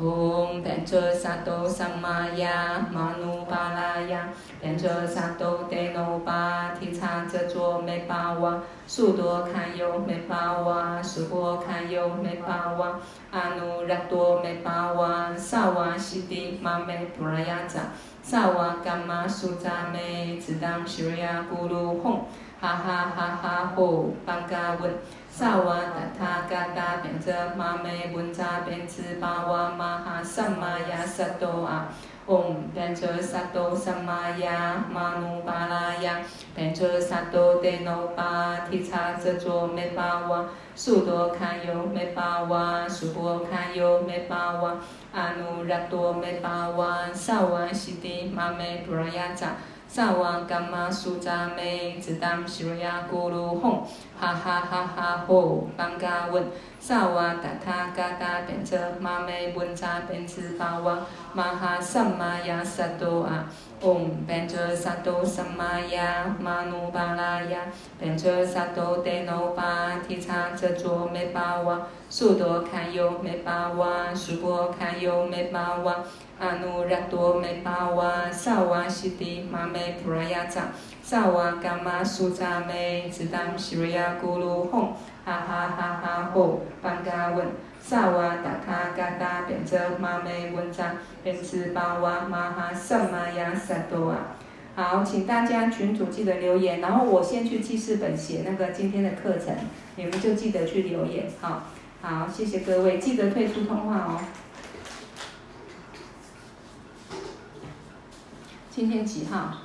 嗡班卓萨埵萨玛雅玛努巴拉雅，班卓萨埵德耨巴提叉遮卓美巴哇，苏多堪尤美巴哇，苏婆堪尤美巴哇，阿努拉多美巴哇，萨瓦西迪玛美布拉雅扎。萨瓦伽玛苏扎美，只当西瑞亚咕噜吽，哈哈哈哈吼，巴嘎文，萨瓦达他嘎达变则玛美文扎变兹巴瓦玛哈萨玛亚萨多啊，唵变则萨多萨玛亚玛努巴拉雅，变则萨多德努巴提叉遮卓美巴瓦，苏多堪尤美巴瓦，苏婆堪尤美巴瓦。阿努拉多美巴哇，萨瓦西迪玛美布拉雅扎，萨瓦伽玛苏扎美，只当西瑞亚咕噜吽，哈哈哈哈吼，班嘎文，萨瓦达他嘎达变则玛美文扎变兹巴哇，玛哈萨玛亚萨多啊。唵，班卓萨埵萨玛雅玛努巴拉雅，班卓萨埵德耨巴提叉遮卓美巴哇，苏多堪尤美巴哇，苏婆堪尤美巴，瓦。阿努热多梅巴哇萨哇西迪玛美普拉雅扎，萨瓦伽玛苏扎美，只当西瑞亚咕噜吽，哈哈哈哈吼，班嘎文。萨瓦达他嘎达变则玛美文章变兹巴哇玛哈萨玛亚萨多啊！好，请大家群主记得留言，然后我先去记事本写那个今天的课程，你们就记得去留言。好，好，谢谢各位，记得退出通话哦。今天几号？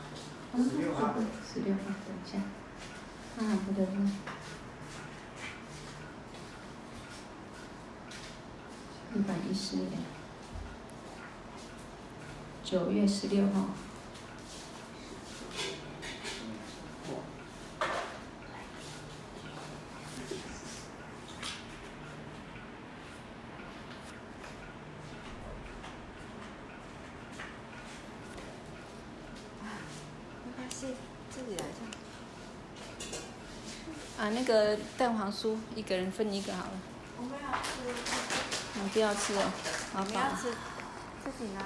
十六号。十六号，等一下。啊，不对不对。一百一十年，九月十六号。啊，那个蛋黄酥，一个人分一个好了。我们要吃。你不要吃哦，好不要吃，自己拿。